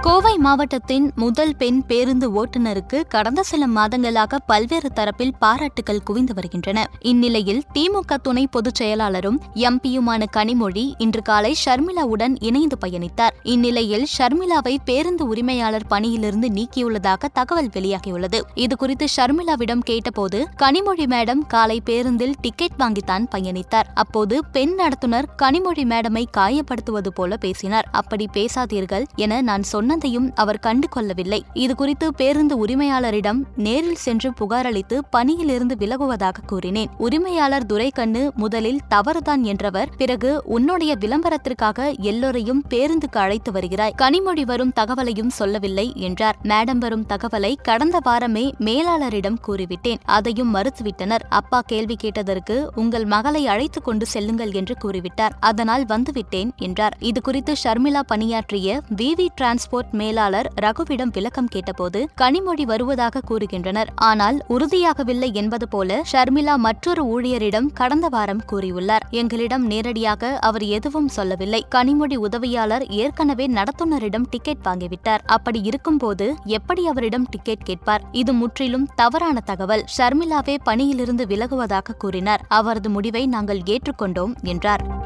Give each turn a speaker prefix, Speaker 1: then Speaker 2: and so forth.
Speaker 1: கோவை மாவட்டத்தின் முதல் பெண் பேருந்து ஓட்டுநருக்கு கடந்த சில மாதங்களாக பல்வேறு தரப்பில் பாராட்டுகள் குவிந்து வருகின்றன. இந்நிலையில் திமுக துணை பொதுச் செயலாளரும் எம்பியுமான கனிமொழி இன்று காலை ஷர்மிளாவுடன் இணைந்து பயணித்தார். இந்நிலையில் ஷர்மிளாவை பேருந்து உரிமையாளர் பணியிலிருந்து நீக்கியுள்ளதாக தகவல் வெளியாகியுள்ளது. இதுகுறித்து ஷர்மிளாவிடம் கேட்டபோது கனிமொழி மேடம் காலை பேருந்தில் டிக்கெட் வாங்கித்தான் பயணித்தார். அப்போது பெண் நடத்துனர் கனிமொழி மேடமை காயப்படுத்துவது போல பேசினார். அப்படி பேசாதீர்கள் என நான் சொன்னதையும் அவர் கண்டு கொள்ளவில்லை இதுகுறித்து பேருந்து உரிமையாளரிடம் நேரில் சென்று புகார் அளித்து பணியிலிருந்து விலகுவதாக கூறினேன். உரிமையாளர் துரைக்கண்ணு முதலில் தவறுதான் என்றவர் பிறகு உன்னுடைய விளம்பரத்திற்காக எல்லோரையும் பேருந்துக்கு அழைத்து வருகிறாய். கனிமொழி வரும் தகவலையும் சொல்லவில்லை என்றார். மேடம் வரும் தகவலை கடந்த வாரமே மேலாளரிடம் கூறிவிட்டேன். அதையும் மறுத்துவிட்டனர். அப்பா கேள்வி கேட்டதற்கு உங்கள் மகளை அழைத்துக் கொண்டு செல்லுங்கள் என்று கூறிவிட்டார். அதனால் வந்துவிட்டேன் என்றார். இதுகுறித்து ஷர்மிளா பணியாற்றிய விவி டிரான்ஸ்போர்ட் மேலாளர் ரகுவிடம் விளக்கம் கேட்டபோது கனிமொழி வருவதாக கூறுகின்றனர். ஆனால் உறுதியாகவில்லை என்பது போல ஷர்மிளா மற்றொரு ஊழியரிடம் கடந்த வாரம் கூறியுள்ளார். எங்களிடம் நேரடியாக அவர் எதுவும் சொல்லவில்லை. கனிமொழி உதவியாளர் ஏற்கனவே நடத்துனரிடம் டிக்கெட் வாங்கிவிட்டார். அப்படி இருக்கும்போது எப்படி அவரிடம் டிக்கெட் கேட்பார்? இது முற்றிலும் தவறான தகவல். ஷர்மிளாவே பணியிலிருந்து விலகுவதாக கூறினார். அவரது முடிவை நாங்கள் ஏற்றுக்கொண்டோம் என்றார்.